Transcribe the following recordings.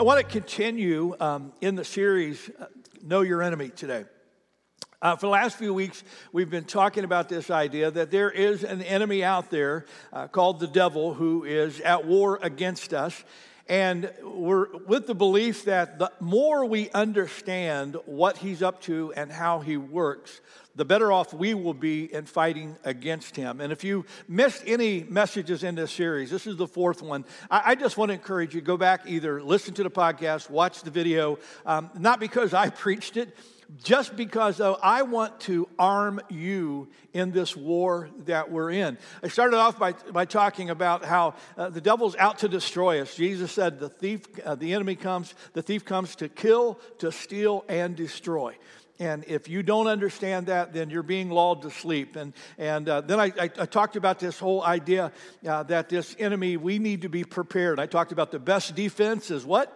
I want to continue um, in the series, uh, Know Your Enemy, today. Uh, for the last few weeks, we've been talking about this idea that there is an enemy out there uh, called the devil who is at war against us. And we're with the belief that the more we understand what he's up to and how he works, the better off we will be in fighting against him. And if you missed any messages in this series, this is the fourth one. I, I just want to encourage you go back, either listen to the podcast, watch the video, um, not because I preached it, just because though I want to arm you in this war that we're in. I started off by, by talking about how uh, the devil's out to destroy us. Jesus said the thief, uh, the enemy comes, the thief comes to kill, to steal, and destroy. And if you don't understand that, then you're being lulled to sleep. And, and uh, then I, I, I, talked about this whole idea uh, that this enemy, we need to be prepared. I talked about the best defense is what?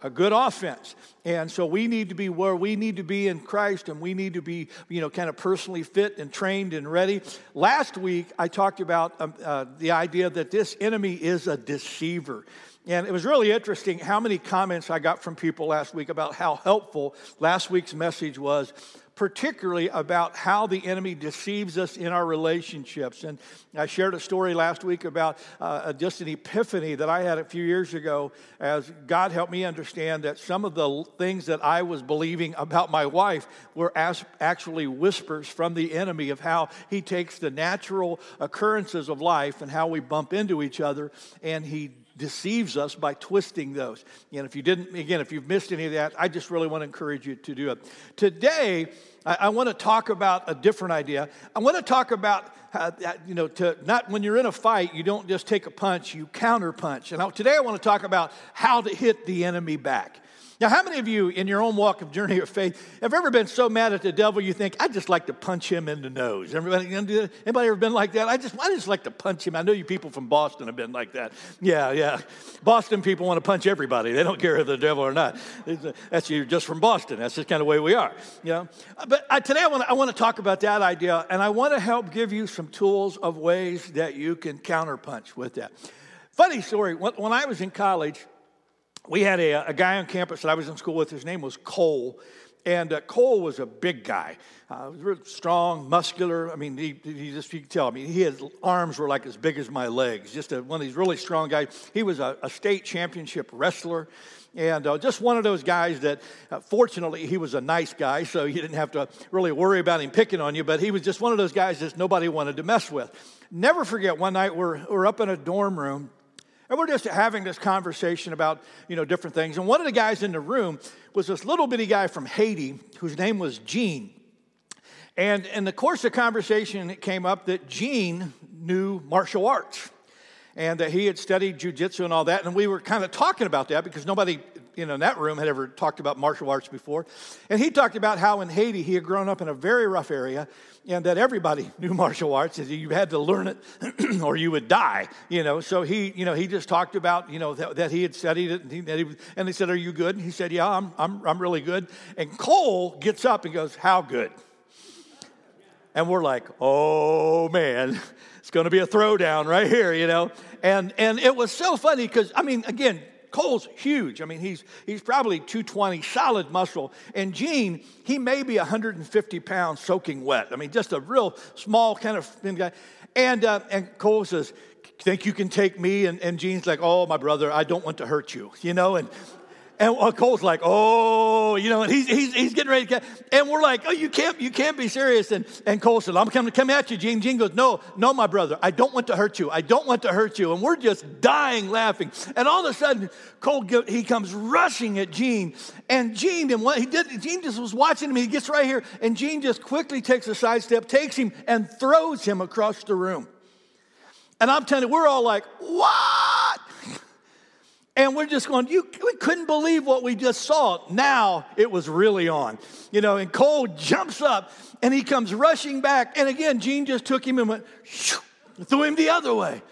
A good offense. And so we need to be where we need to be in Christ and we need to be, you know, kind of personally fit and trained and ready. Last week, I talked about um, uh, the idea that this enemy is a deceiver. And it was really interesting how many comments I got from people last week about how helpful last week's message was, particularly about how the enemy deceives us in our relationships. And I shared a story last week about uh, just an epiphany that I had a few years ago as God helped me understand that some of the things that I was believing about my wife were as, actually whispers from the enemy of how he takes the natural occurrences of life and how we bump into each other and he deceives us by twisting those. And if you didn't, again, if you've missed any of that, I just really want to encourage you to do it. Today, I, I want to talk about a different idea. I want to talk about, uh, you know, to not when you're in a fight, you don't just take a punch, you counter punch. And today I want to talk about how to hit the enemy back. Now, how many of you in your own walk of journey of faith have ever been so mad at the devil you think, I'd just like to punch him in the nose? Everybody, anybody ever been like that? I just, I just like to punch him. I know you people from Boston have been like that. Yeah, yeah. Boston people want to punch everybody. They don't care if the devil or not. Uh, that's you're just from Boston. That's just kind of way we are. You know? But I, today I want, to, I want to talk about that idea, and I want to help give you some tools of ways that you can counterpunch with that. Funny story, when, when I was in college, we had a, a, guy on campus that I was in school with. His name was Cole. And uh, Cole was a big guy, uh, strong, muscular. I mean, he, he just, you could tell. I mean, his arms were like as big as my legs. Just a, one of these really strong guys. He was a, a state championship wrestler. And uh, just one of those guys that, uh, fortunately, he was a nice guy, so you didn't have to really worry about him picking on you, but he was just one of those guys that nobody wanted to mess with. Never forget, one night we're, we're up in a dorm room, and we're just having this conversation about, you know, different things. And one of the guys in the room was this little bitty guy from Haiti whose name was Gene. And in the course of conversation, it came up that Gene knew martial arts and that he had studied jujitsu and all that. And we were kind of talking about that because nobody you know, in that room had ever talked about martial arts before. And he talked about how in Haiti he had grown up in a very rough area and that everybody knew martial arts. That you had to learn it or you would die, you know. So he, you know, he just talked about, you know, that, that he had studied it. And, he, he, and they said, Are you good? And he said, Yeah, I'm, I'm, I'm really good. And Cole gets up and goes, How good? And we're like, Oh, man it's going to be a throwdown right here, you know. And and it was so funny because I mean, again, Cole's huge. I mean, he's, he's probably 220, solid muscle. And Gene, he may be 150 pounds soaking wet. I mean, just a real small kind of thin guy. And, uh, and Cole says, think you can take me? And, and Gene's like, oh, my brother, I don't want to hurt you, you know? And, and uh, Cole's like, oh, you know, and he's, he's, he's getting ready to and we're like, oh, you can't, you can't be serious. And, and Cole said, I'm coming to come at you, Gene. Gene goes, no, no, my brother, I don't want to hurt you. I don't want to hurt you. And we're just dying laughing. And all of a sudden, Cole, he comes rushing at Gene. And Gene, and what he did, Gene just was watching him. He gets right here, and Gene just quickly takes a side step, takes him, and throws him across the room. And I'm telling you, we're all like, what? And we're just going, you, we couldn't believe what we just saw. Now it was really on. You know, and Cole jumps up and he comes rushing back. And again, Gene just took him and went, shoo, threw him the other way.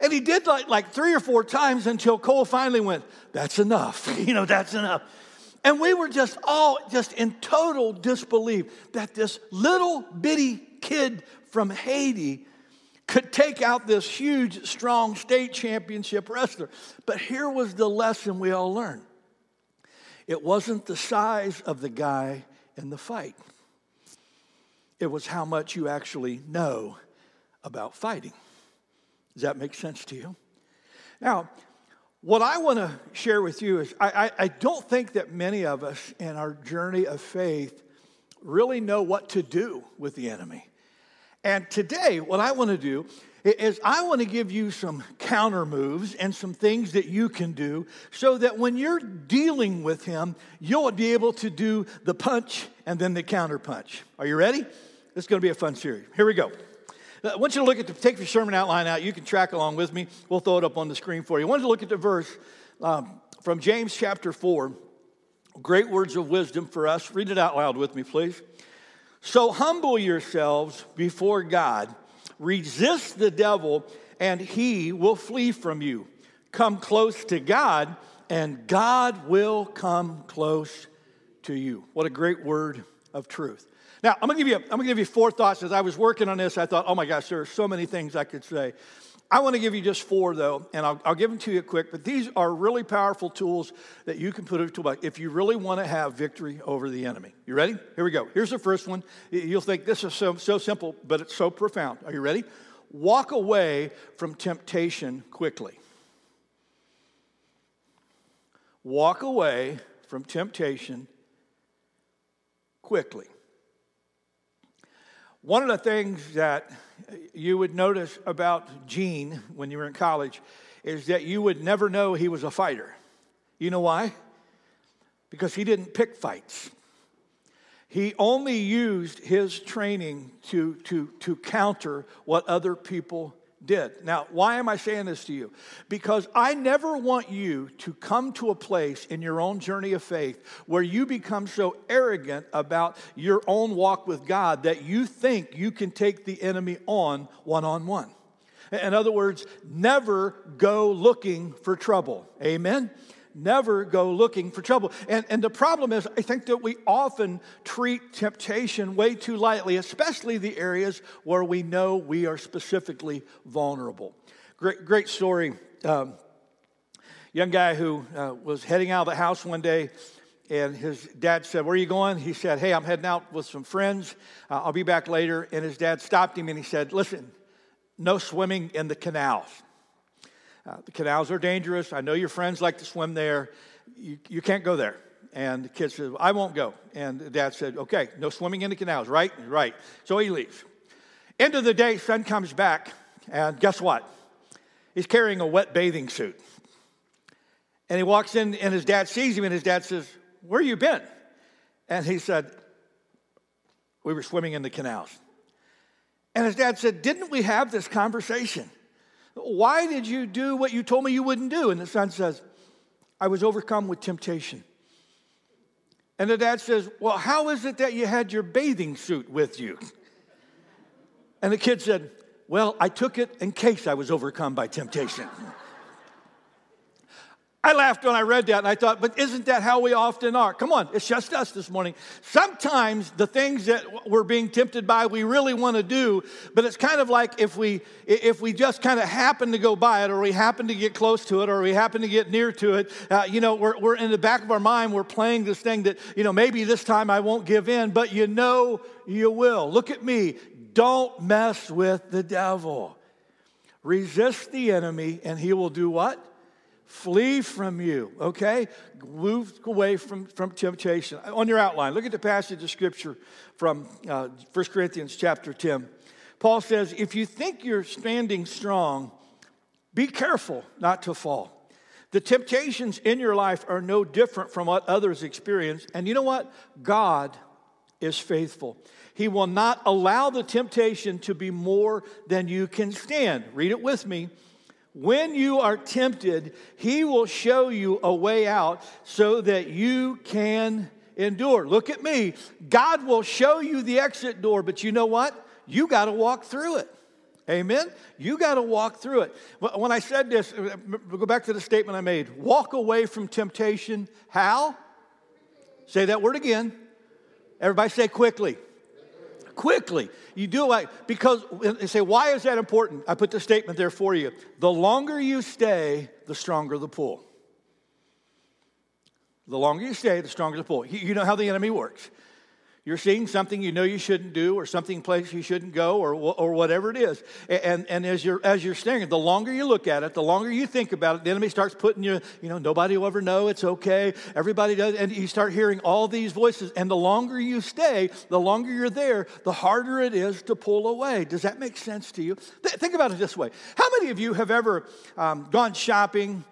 And he did like, like three or four times until Cole finally went, that's enough. you know, that's enough. And we were just all just in total disbelief that this little bitty kid from Haiti could take out this huge, strong state championship wrestler. But here was the lesson we all learned It wasn't the size of the guy in the fight, it was how much you actually know about fighting. Does that make sense to you? Now, what I want to share with you is I, I, I, don't think that many of us in our journey of faith really know what to do with the enemy. And today, what I want to do is I want to give you some counter moves and some things that you can do so that when you're dealing with him, you'll be able to do the punch and then the counter punch. Are you ready? This is going to be a fun series. Here we go. I want you to look at the, take your sermon outline out. You can track along with me. We'll throw it up on the screen for you. I want you to look at the verse um, from James chapter 4. Great words of wisdom for us. Read it out loud with me, please. So humble yourselves before God, resist the devil, and he will flee from you. Come close to God, and God will come close to you. What a great word of truth. Now, I'm gonna give you, I'm gonna give you four thoughts. As I was working on this, I thought, oh my gosh, there are so many things I could say. I want to give you just four, though, and I'll, I'll, give them to you quick. But these are really powerful tools that you can put into toolbox if you really want to have victory over the enemy. You ready? Here we go. Here's the first one. You'll think this is so, so simple, but it's so profound. Are you ready? Walk away from temptation quickly. Walk away from temptation quickly. One of the things that you would notice about Gene when you were in college is that you would never know he was a fighter. You know why? Because he didn't pick fights. He only used his training to, to, to counter what other people did. Now, why am I saying this to you? Because I never want you to come to a place in your own journey of faith where you become so arrogant about your own walk with God that you think you can take the enemy on one on one. In other words, never go looking for trouble. Amen? Never go looking for trouble. And, and the problem is, I think that we often treat temptation way too lightly, especially the areas where we know we are specifically vulnerable. Great, great story. Um, young guy who uh, was heading out of the house one day and his dad said, Where are you going? He said, Hey, I'm heading out with some friends. Uh, I'll be back later. And his dad stopped him and he said, Listen, no swimming in the canals. Uh, the canals are dangerous. I know your friends like to swim there. You, you can't go there. And the kid said, I won't go. And the dad said, Okay, no swimming in the canals, right? Right. So he leaves. End of the day, son comes back, and guess what? He's carrying a wet bathing suit. And he walks in, and his dad sees him, and his dad says, Where you been? And he said, We were swimming in the canals. And his dad said, Didn't we have this conversation? Why did you do what you told me you wouldn't do? And the son says, I was overcome with temptation. And the dad says, Well, how is it that you had your bathing suit with you? And the kid said, Well, I took it in case I was overcome by temptation. I laughed when I read that and I thought, but isn't that how we often are? Come on, it's just us this morning. Sometimes the things that we're being tempted by, we really want to do, but it's kind of like if we if we just kind of happen to go by it, or we happen to get close to it, or we happen to get near to it. Uh, you know, we're, we're in the back of our mind, we're playing this thing that you know maybe this time I won't give in, but you know you will. Look at me. Don't mess with the devil. Resist the enemy, and he will do what? Flee from you, okay? Move away from, from temptation. On your outline, look at the passage of scripture from uh, 1 Corinthians chapter 10. Paul says, If you think you're standing strong, be careful not to fall. The temptations in your life are no different from what others experience. And you know what? God is faithful. He will not allow the temptation to be more than you can stand. Read it with me. When you are tempted, He will show you a way out so that you can endure. Look at me. God will show you the exit door, but you know what? You got to walk through it. Amen? You got to walk through it. When I said this, uh, go back to the statement I made walk away from temptation. How? Say that word again. Everybody say quickly quickly. You do it like, because they say, why is that important? I put the statement there for you. The longer you stay, the stronger the pull. The longer you stay, the stronger the pull. You know how the enemy works. You're seeing something you know you shouldn't do, or something place you shouldn't go, or, or whatever it is. And, and as you're as you're staring, the longer you look at it, the longer you think about it, the enemy starts putting you, you know, nobody will ever know, it's okay, everybody does, and you start hearing all these voices. And the longer you stay, the longer you're there, the harder it is to pull away. Does that make sense to you? Th- think about it this way: How many of you have ever um, gone shopping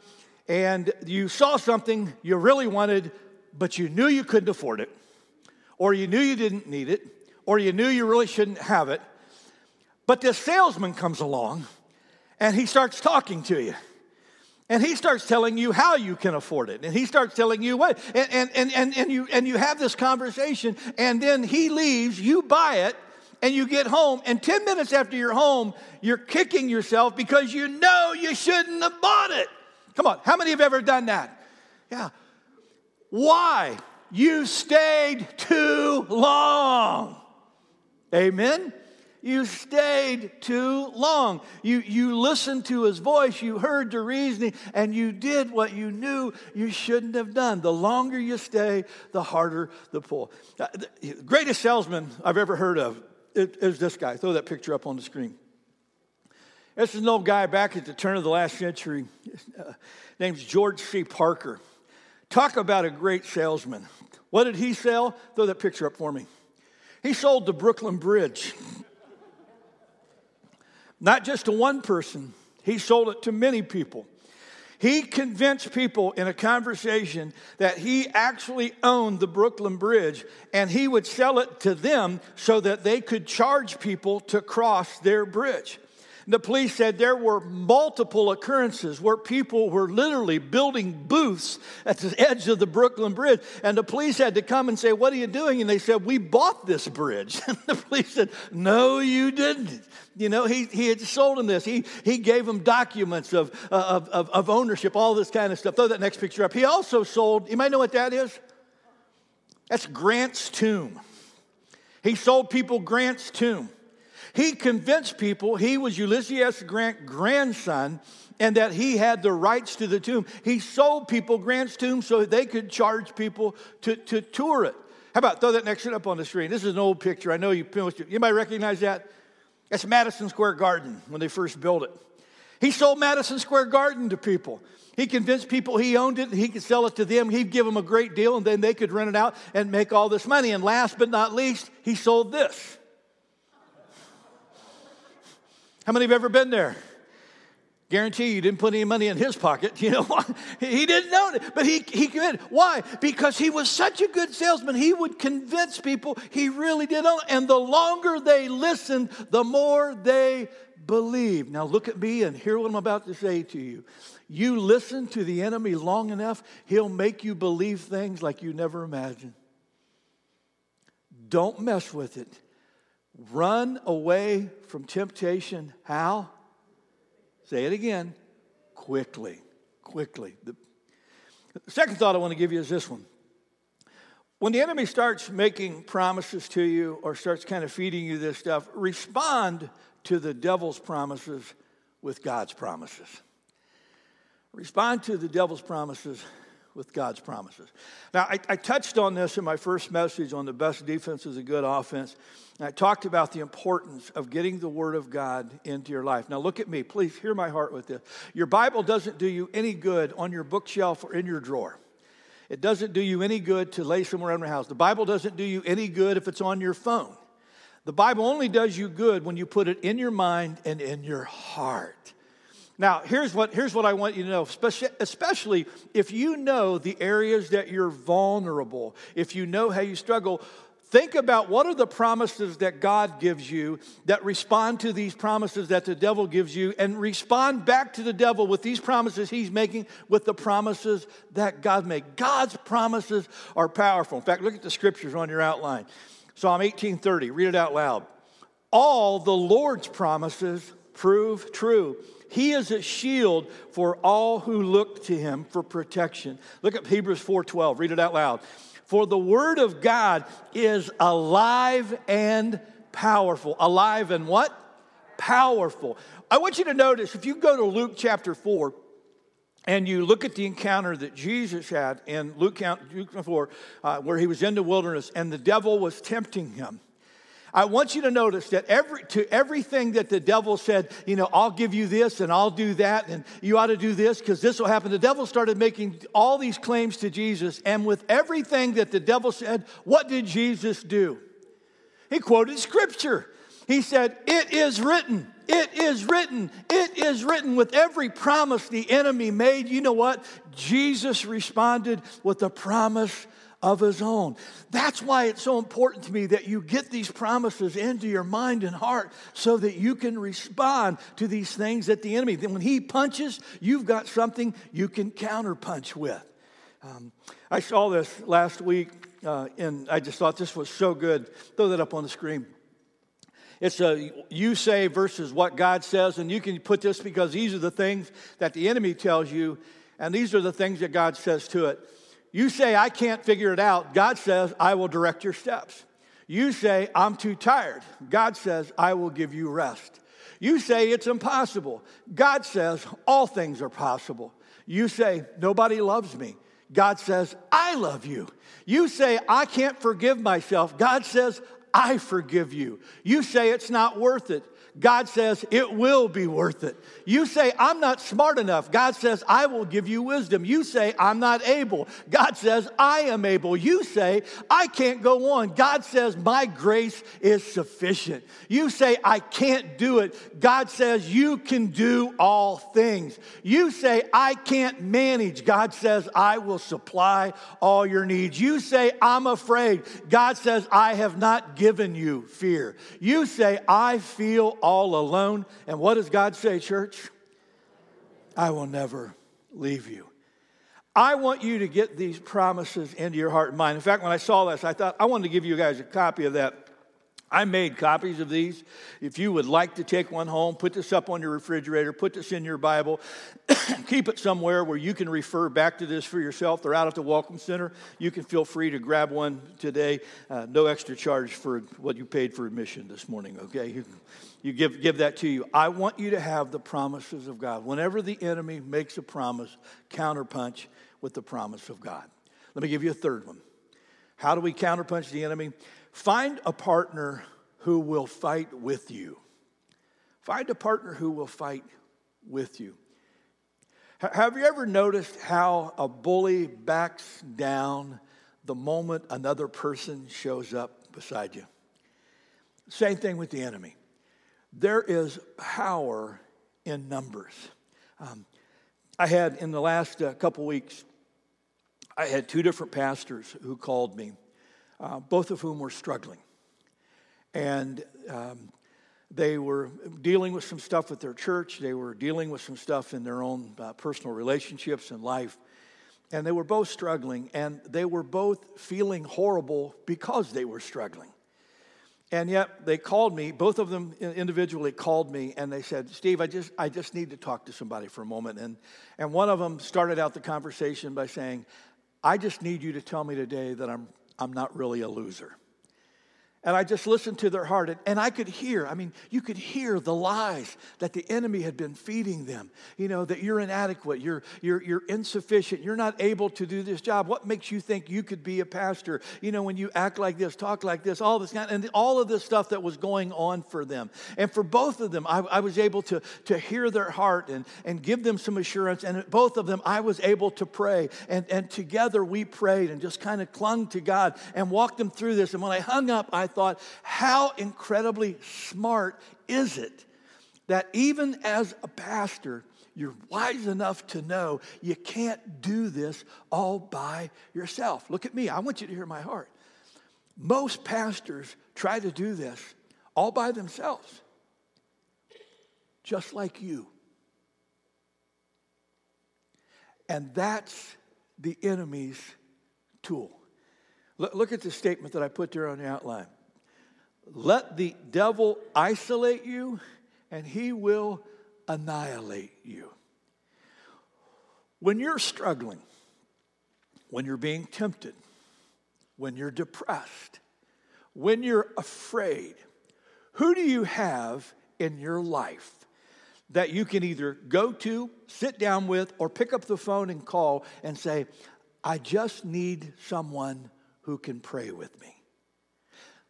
and you saw something you really wanted, but you knew you couldn't afford it? Or you knew you didn't need it, or you knew you really shouldn't have it. But this salesman comes along and he starts talking to you. And he starts telling you how you can afford it. And he starts telling you what. And, and, and, and, and, you, and you have this conversation, and then he leaves, you buy it, and you get home. And 10 minutes after you're home, you're kicking yourself because you know you shouldn't have bought it. Come on, how many have ever done that? Yeah. Why? You stayed too long. Amen? You stayed too long. You, you listened to his voice, you heard the reasoning, and you did what you knew you shouldn't have done. The longer you stay, the harder the pull. Uh, the greatest salesman I've ever heard of is this guy. Throw that picture up on the screen. This is an old guy back at the turn of the last century. Uh, name's George C. Parker. Talk about a great salesman. What did he sell? Throw that picture up for me. He sold the Brooklyn Bridge. Not just to one person, he sold it to many people. He convinced people in a conversation that he actually owned the Brooklyn Bridge and he would sell it to them so that they could charge people to cross their bridge. The police said there were multiple occurrences where people were literally building booths at the edge of the Brooklyn Bridge. And the police had to come and say, What are you doing? And they said, We bought this bridge. And the police said, No, you didn't. You know, he, he had sold them this. He, he gave them documents of, uh, of, of, of ownership, all this kind of stuff. Throw that next picture up. He also sold, you might know what that is? That's Grant's tomb. He sold people Grant's tomb. He convinced people he was Ulysses S. Grant grandson and that he had the rights to the tomb. He sold people Grant's tomb so they could charge people to, to tour it. How about throw that next one up on the screen? This is an old picture. I know you might recognize that. That's Madison Square Garden when they first built it. He sold Madison Square Garden to people. He convinced people he owned it and he could sell it to them. He'd give them a great deal and then they could rent it out and make all this money. And last but not least, he sold this. How many have ever been there? Guarantee you didn't put any money in his pocket. You know? He didn't know it, but he, he committed. Why? Because he was such a good salesman. He would convince people he really did own. And the longer they listened, the more they believed. Now look at me and hear what I'm about to say to you. You listen to the enemy long enough, he'll make you believe things like you never imagined. Don't mess with it. Run away from temptation. How? Say it again. Quickly. Quickly. The second thought I want to give you is this one. When the enemy starts making promises to you or starts kind of feeding you this stuff, respond to the devil's promises with God's promises. Respond to the devil's promises with God's promises. Now, I, I, touched on this in my first message on the best defense is a good offense. And I talked about the importance of getting the Word of God into your life. Now, look at me. Please hear my heart with this. Your Bible doesn't do you any good on your bookshelf or in your drawer. It doesn't do you any good to lay somewhere around your house. The Bible doesn't do you any good if it's on your phone. The Bible only does you good when you put it in your mind and in your heart. Now, here's what, here's what I want you to know, especially if you know the areas that you're vulnerable, if you know how you struggle. Think about what are the promises that God gives you that respond to these promises that the devil gives you, and respond back to the devil with these promises he's making with the promises that God made. God's promises are powerful. In fact, look at the scriptures on your outline. Psalm 18:30, read it out loud. All the Lord's promises prove true. He is a shield for all who look to him for protection. Look at Hebrews 4:12. Read it out loud. For the word of God is alive and powerful. Alive and what? Powerful. I want you to notice if you go to Luke chapter 4, and you look at the encounter that Jesus had in Luke, Luke 4, uh, where he was in the wilderness and the devil was tempting him. I want you to notice that every, to everything that the devil said, you know, I'll give you this and I'll do that and you ought to do this because this will happen. The devil started making all these claims to Jesus. And with everything that the devil said, what did Jesus do? He quoted scripture. He said, It is written. It is written. It is written with every promise the enemy made. You know what? Jesus responded with a promise of his own. That's why it's so important to me that you get these promises into your mind and heart so that you can respond to these things that the enemy, then when he punches, you've got something you can counterpunch with. Um, I saw this last week, uh, and I just thought this was so good. Throw that up on the screen. It's a you say versus what God says, and you can put this because these are the things that the enemy tells you, and these are the things that God says to it. You say, I can't figure it out. God says, I will direct your steps. You say, I'm too tired. God says, I will give you rest. You say, it's impossible. God says, all things are possible. You say, nobody loves me. God says, I love you. You say, I can't forgive myself. God says, I forgive you. You say it's not worth it. God says it will be worth it. You say, I'm not smart enough. God says, I will give you wisdom. You say, I'm not able. God says, I am able. You say, I can't go on. God says, My grace is sufficient. You say, I can't do it. God says, You can do all things. You say, I can't manage. God says, I will supply all your needs. You say, I'm afraid. God says, I have not given you fear. You say, I feel all alone. And what does God say, church? I will never leave you. I want you to get these promises into your heart and mind. In fact, when I saw this, I thought I wanted to give you guys a copy of that I made copies of these. If you would like to take one home, put this up on your refrigerator, put this in your Bible, keep it somewhere where you can refer back to this for yourself. They're out at the Welcome Center. You can feel free to grab one today. Uh, no extra charge for what you paid for admission this morning, okay? You, you give, give that to you. I want you to have the promises of God. Whenever the enemy makes a promise, counterpunch with the promise of God. Let me give you a third one. How do we counterpunch the enemy? Find a partner who will fight with you. Find a partner who will fight with you. Have you ever noticed how a bully backs down the moment another person shows up beside you? Same thing with the enemy. There is power in numbers. Um, I had in the last uh, couple weeks, I had two different pastors who called me uh, both of whom were struggling. And um, they were dealing with some stuff with their church, they were dealing with some stuff in their own uh, personal relationships and life. And they were both struggling, and they were both feeling horrible because they were struggling. And yet they called me, both of them individually called me, and they said, Steve, I just, I just need to talk to somebody for a moment. And, and one of them started out the conversation by saying, I just need you to tell me today that I'm I'm not really a loser. And I just listened to their heart, and, and I could hear, I mean, you could hear the lies that the enemy had been feeding them. You know, that you're inadequate, you're, you're, you're insufficient, you're not able to do this job. What makes you think you could be a pastor? You know, when you act like this, talk like this, all this and all of this stuff that was going on for them. And for both of them, I, I was able to, to hear their heart and, and give them some assurance. And both of them, I was able to pray. And, and together we prayed and just kind of clung to God and walked them through this. And when I hung up, I thought, how incredibly smart is it that even as a pastor, you're wise enough to know you can't do this all by yourself. Look at me. I want you to hear my heart. Most pastors try to do this all by themselves, just like you. And that's the enemy's tool. Look at the statement that I put there on the outline. Let the devil isolate you, and he will annihilate you. When you're struggling, when you're being tempted, when you're depressed, when you're afraid, who do you have in your life that you can either go to, sit down with, or pick up the phone and call and say, I just need someone who can pray with me.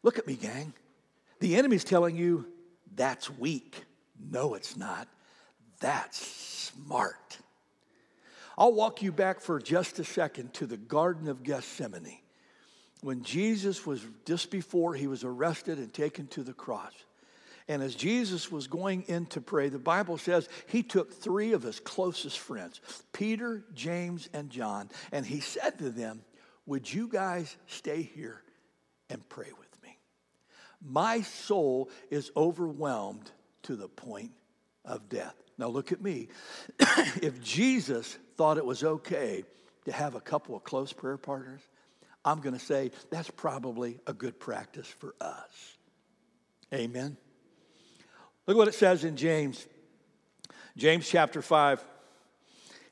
Look at me, gang. The enemy's telling you that's weak. No, it's not. That's smart. I'll walk you back for just a second to the Garden of Gethsemane when Jesus was just before he was arrested and taken to the cross. And as Jesus was going in to pray, the Bible says he took three of his closest friends, Peter, James, and John, and he said to them, Would you guys stay here and pray with? My soul is overwhelmed to the point of death. Now look at me. if Jesus thought it was okay to have a couple of close prayer partners, I'm going to say that's probably a good practice for us. Amen. Look what it says in James. James chapter 5.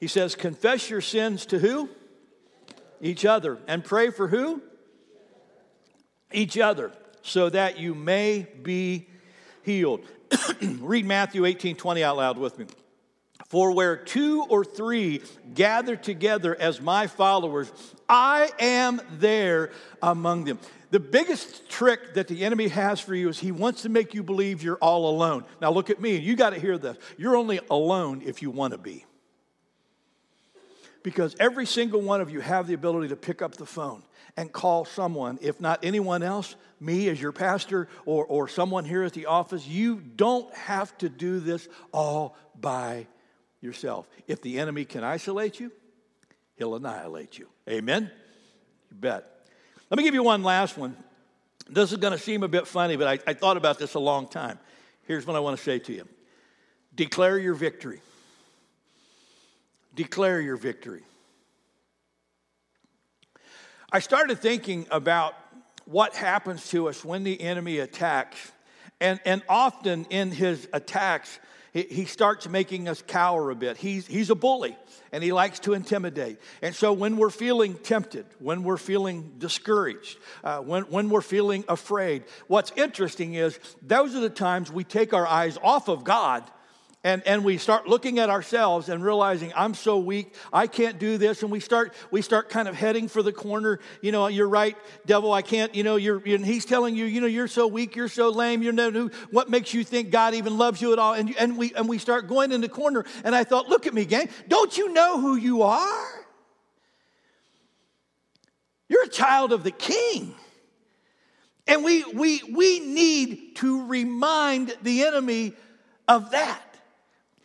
He says, Confess your sins to who? Each other. And pray for who? Each other, so that you may be healed. Read Matthew 18 20 out loud with me. For where two or three gather together as my followers, I am there among them. The biggest trick that the enemy has for you is he wants to make you believe you're all alone. Now, look at me. You got to hear this. You're only alone if you want to be. Because every single one of you have the ability to pick up the phone and call someone, if not anyone else, me as your pastor or, or someone here at the office. You don't have to do this all by yourself. If the enemy can isolate you, he'll annihilate you. Amen? You bet. Let me give you one last one. This is going to seem a bit funny, but I, I thought about this a long time. Here's what I want to say to you Declare your victory. Declare your victory. I started thinking about what happens to us when the enemy attacks. And, and often in his attacks, he starts making us cower a bit. He's, he's a bully and he likes to intimidate. And so when we're feeling tempted, when we're feeling discouraged, uh, when, when we're feeling afraid, what's interesting is those are the times we take our eyes off of God and, and we start looking at ourselves and realizing i'm so weak i can't do this. And we start we start kind of heading for the corner. You know you're right devil i can't you know you're and he's telling you you know you're so weak you're so lame you're no what makes you think god even loves you at all? And, and we and we start going in the corner. And i thought look at me gang. Don't you know who you are? You're a child of the king. And we we we need to remind the enemy of that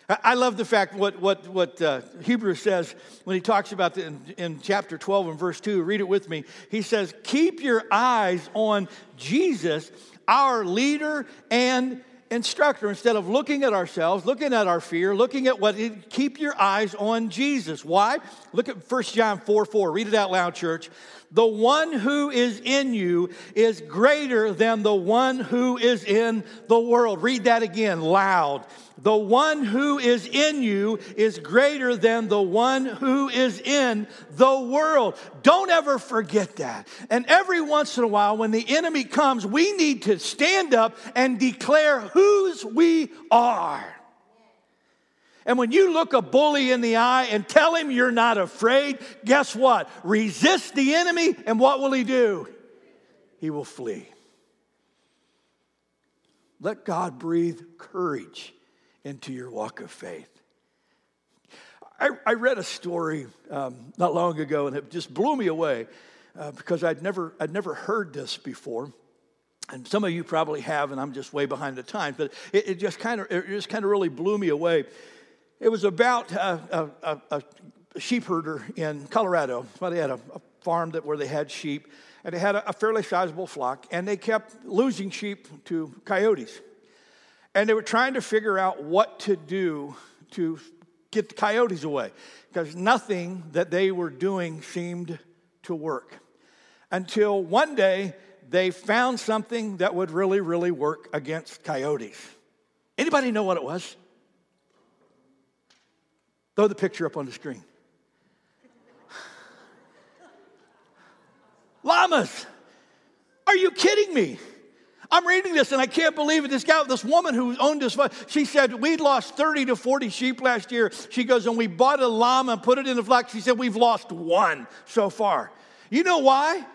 I love the fact what, what, what uh, Hebrews says when he talks about the, in, in chapter 12 and verse 2. Read it with me. He says, Keep your eyes on Jesus, our leader and instructor. Instead of looking at ourselves, looking at our fear, looking at what, keep your eyes on Jesus. Why? Look at 1 John 4 4. Read it out loud, church. The one who is in you is greater than the one who is in the world. Read that again loud. The one who is in you is greater than the one who is in the world. Don't ever forget that. And every once in a while, when the enemy comes, we need to stand up and declare whose we are. And when you look a bully in the eye and tell him you're not afraid, guess what? Resist the enemy, and what will he do? He will flee. Let God breathe courage into your walk of faith. I, I read a story um, not long ago, and it just blew me away uh, because I'd never, I'd never heard this before. And some of you probably have, and I'm just way behind the times, but it, it just kind of, it just kind of really blew me away. It was about a, a, a sheep herder in Colorado. They had a, a, farm that where they had sheep, and they had a, a fairly sizable flock, and they kept losing sheep to coyotes. And they were trying to figure out what to do to get the coyotes away because nothing that they were doing seemed to work. Until one day they found something that would really, really work against coyotes. Anybody know what it was? Throw the picture up on the screen. Llamas. Are you kidding me? I'm reading this and I can't believe it. This guy, this woman who owned this, she said, We lost 30 to 40 sheep last year. She goes, And we bought a llama and put it in the flock. She said, We've lost one so far. You know why?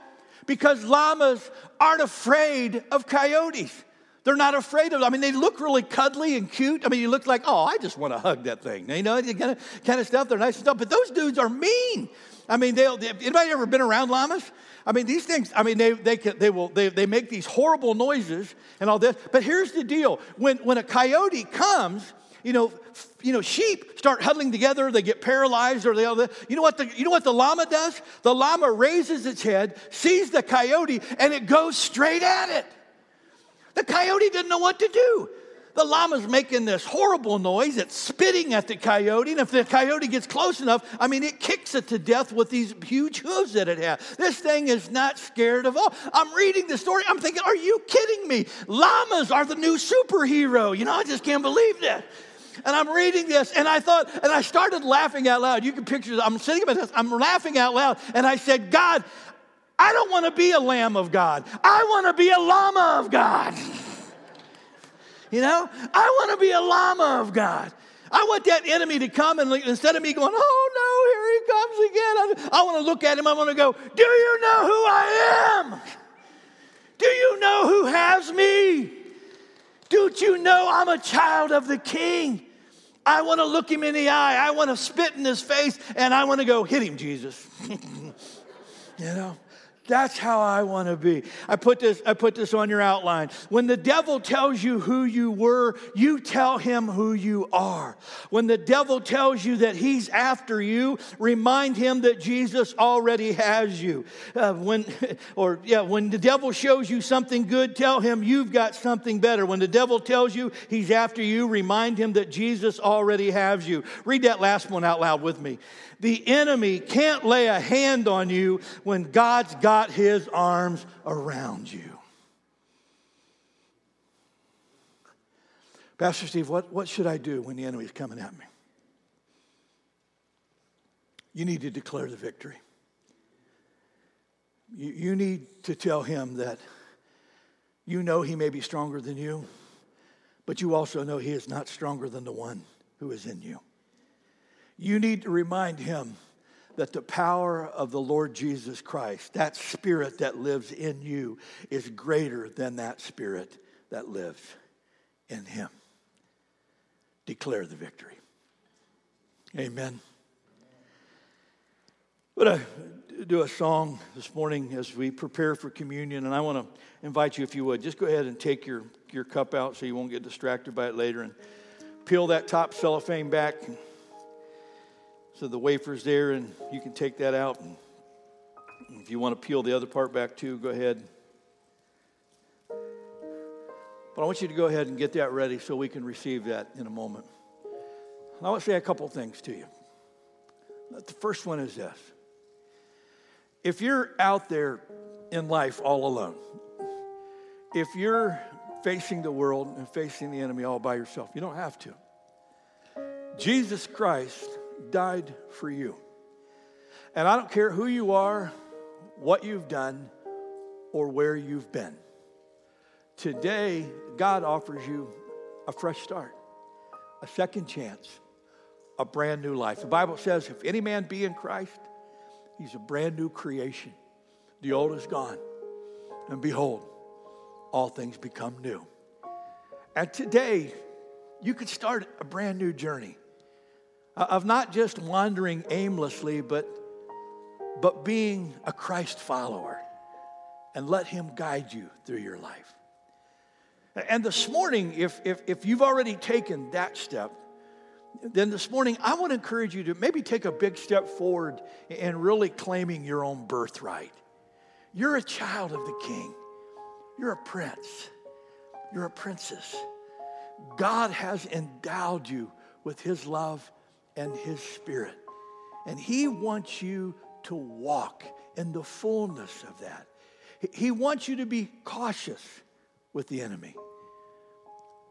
Because llamas aren't afraid of coyotes. They're not afraid of. I mean, they look really cuddly and cute. I mean, you look like, oh, I just want to hug that thing. You know, kind of kind of stuff. They're nice and stuff. But those dudes are mean. I mean, they'll. Anybody ever been around llamas? I mean, these things. I mean, they they they will they, they make these horrible noises and all this. But here's the deal: when when a coyote comes, you know, you know, sheep start huddling together. They get paralyzed, or they. You know what the you know what the llama does? The llama raises its head, sees the coyote, and it goes straight at it. The coyote didn't know what to do. The llama's making this horrible noise. It's spitting at the coyote. And if the coyote gets close enough, I mean, it kicks it to death with these huge hooves that it has. This thing is not scared of all. I'm reading the story. I'm thinking, are you kidding me? Llamas are the new superhero. You know, I just can't believe that. And I'm reading this, and I thought, and I started laughing out loud. You can picture, I'm sitting about this, I'm laughing out loud, and I said, God, I don't want to be a lamb of God. I want to be a llama of God. you know, I want to be a llama of God. I want that enemy to come and instead of me going, oh no, here he comes again, I, I want to look at him. I want to go, do you know who I am? Do you know who has me? Don't you know I'm a child of the king? I want to look him in the eye. I want to spit in his face and I want to go, hit him, Jesus. you know? That's how I want to be. I put this I put this on your outline. When the devil tells you who you were, you tell him who you are. When the devil tells you that he's after you, remind him that Jesus already has you. Uh, when or yeah, when the devil shows you something good, tell him you've got something better. When the devil tells you he's after you, remind him that Jesus already has you. Read that last one out loud with me. The enemy can't lay a hand on you when God's got his arms around you. Pastor Steve, what, what should I do when the enemy's coming at me? You need to declare the victory. You, you need to tell him that you know he may be stronger than you, but you also know he is not stronger than the one who is in you. You need to remind him that the power of the Lord Jesus Christ, that spirit that lives in you, is greater than that spirit that lives in him. Declare the victory. Amen. But I do a song this morning as we prepare for communion, and I want to invite you, if you would, just go ahead and take your, your cup out so you won't get distracted by it later and peel that top cellophane back. So the wafer's there, and you can take that out. And if you want to peel the other part back too, go ahead. But I want you to go ahead and get that ready so we can receive that in a moment. I want to say a couple things to you. The first one is this if you're out there in life all alone, if you're facing the world and facing the enemy all by yourself, you don't have to. Jesus Christ died for you. And I don't care who you are, what you've done, or where you've been. Today, God offers you a fresh start, a second chance, a brand new life. The Bible says, if any man be in Christ, he's a brand new creation. The old is gone. And behold, all things become new. And today, you could start a brand new journey Uh, of not just wandering aimlessly, but, but being a Christ follower and let Him guide you through your life. And this morning, if, if, if you've already taken that step, then this morning I want to encourage you to maybe take a big step forward in really claiming your own birthright. You're a child of the King, you're a prince, you're a princess. God has endowed you with His love and His Spirit. And He wants you to walk in the fullness of that. He wants you to be cautious with the enemy,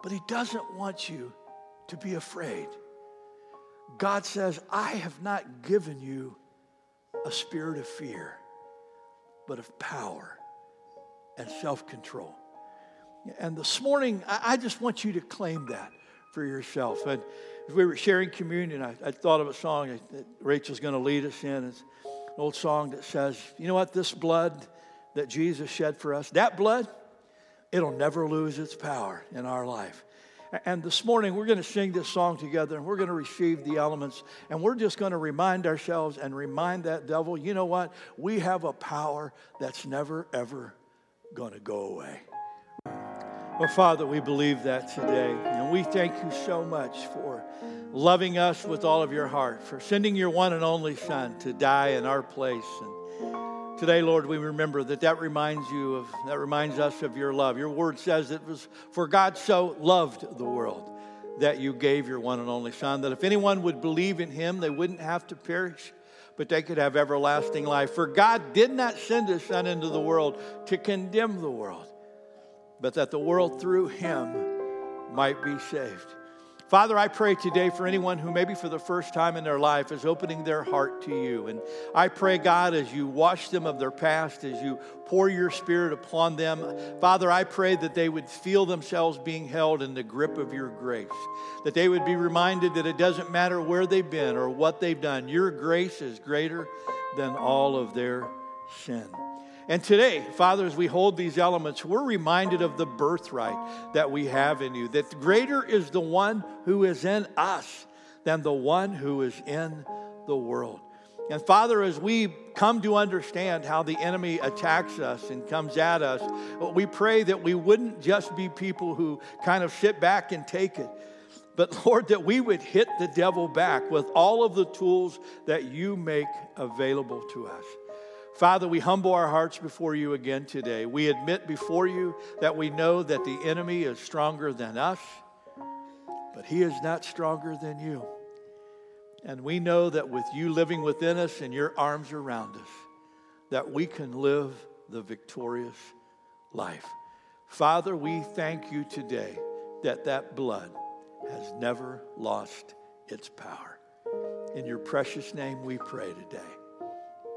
but He doesn't want you to be afraid. God says, I have not given you a spirit of fear, but of power and self control. And this morning, I just want you to claim that for yourself. And as we were sharing communion, I, I thought of a song that Rachel's going to lead us in. It's an old song that says, You know what? This blood that Jesus shed for us, that blood, it'll never lose its power in our life. And this morning, we're going to sing this song together and we're going to receive the elements and we're just going to remind ourselves and remind that devil, you know what? We have a power that's never, ever going to go away. Well, Father, we believe that today. We thank you so much for loving us with all of your heart, for sending your one and only Son to die in our place. And Today, Lord, we remember that that reminds you of, that reminds us of your love. Your word says it was for God so loved the world that you gave your one and only Son, that if anyone would believe in him, they wouldn't have to perish, but they could have everlasting life. For God did not send his Son into the world to condemn the world, but that the world through him might be saved. Father, I pray today for anyone who maybe for the first time in their life is opening their heart to you. And I pray, God, as you wash them of their past, as you pour your spirit upon them, Father, I pray that they would feel themselves being held in the grip of your grace. That they would be reminded that it doesn't matter where they've been or what they've done, your grace is greater than all of their sin. And today, Father, as we hold these elements, we're reminded of the birthright that we have in you, that greater is the one who is in us than the one who is in the world. And Father, as we come to understand how the enemy attacks us and comes at us, we pray that we wouldn't just be people who kind of sit back and take it, but Lord, that we would hit the devil back with all of the tools that you make available to us. Father, we humble our hearts before you again today. We admit before you that we know that the enemy is stronger than us, but he is not stronger than you. And we know that with you living within us and your arms around us, that we can live the victorious life. Father, we thank you today that that blood has never lost its power. In your precious name we pray today.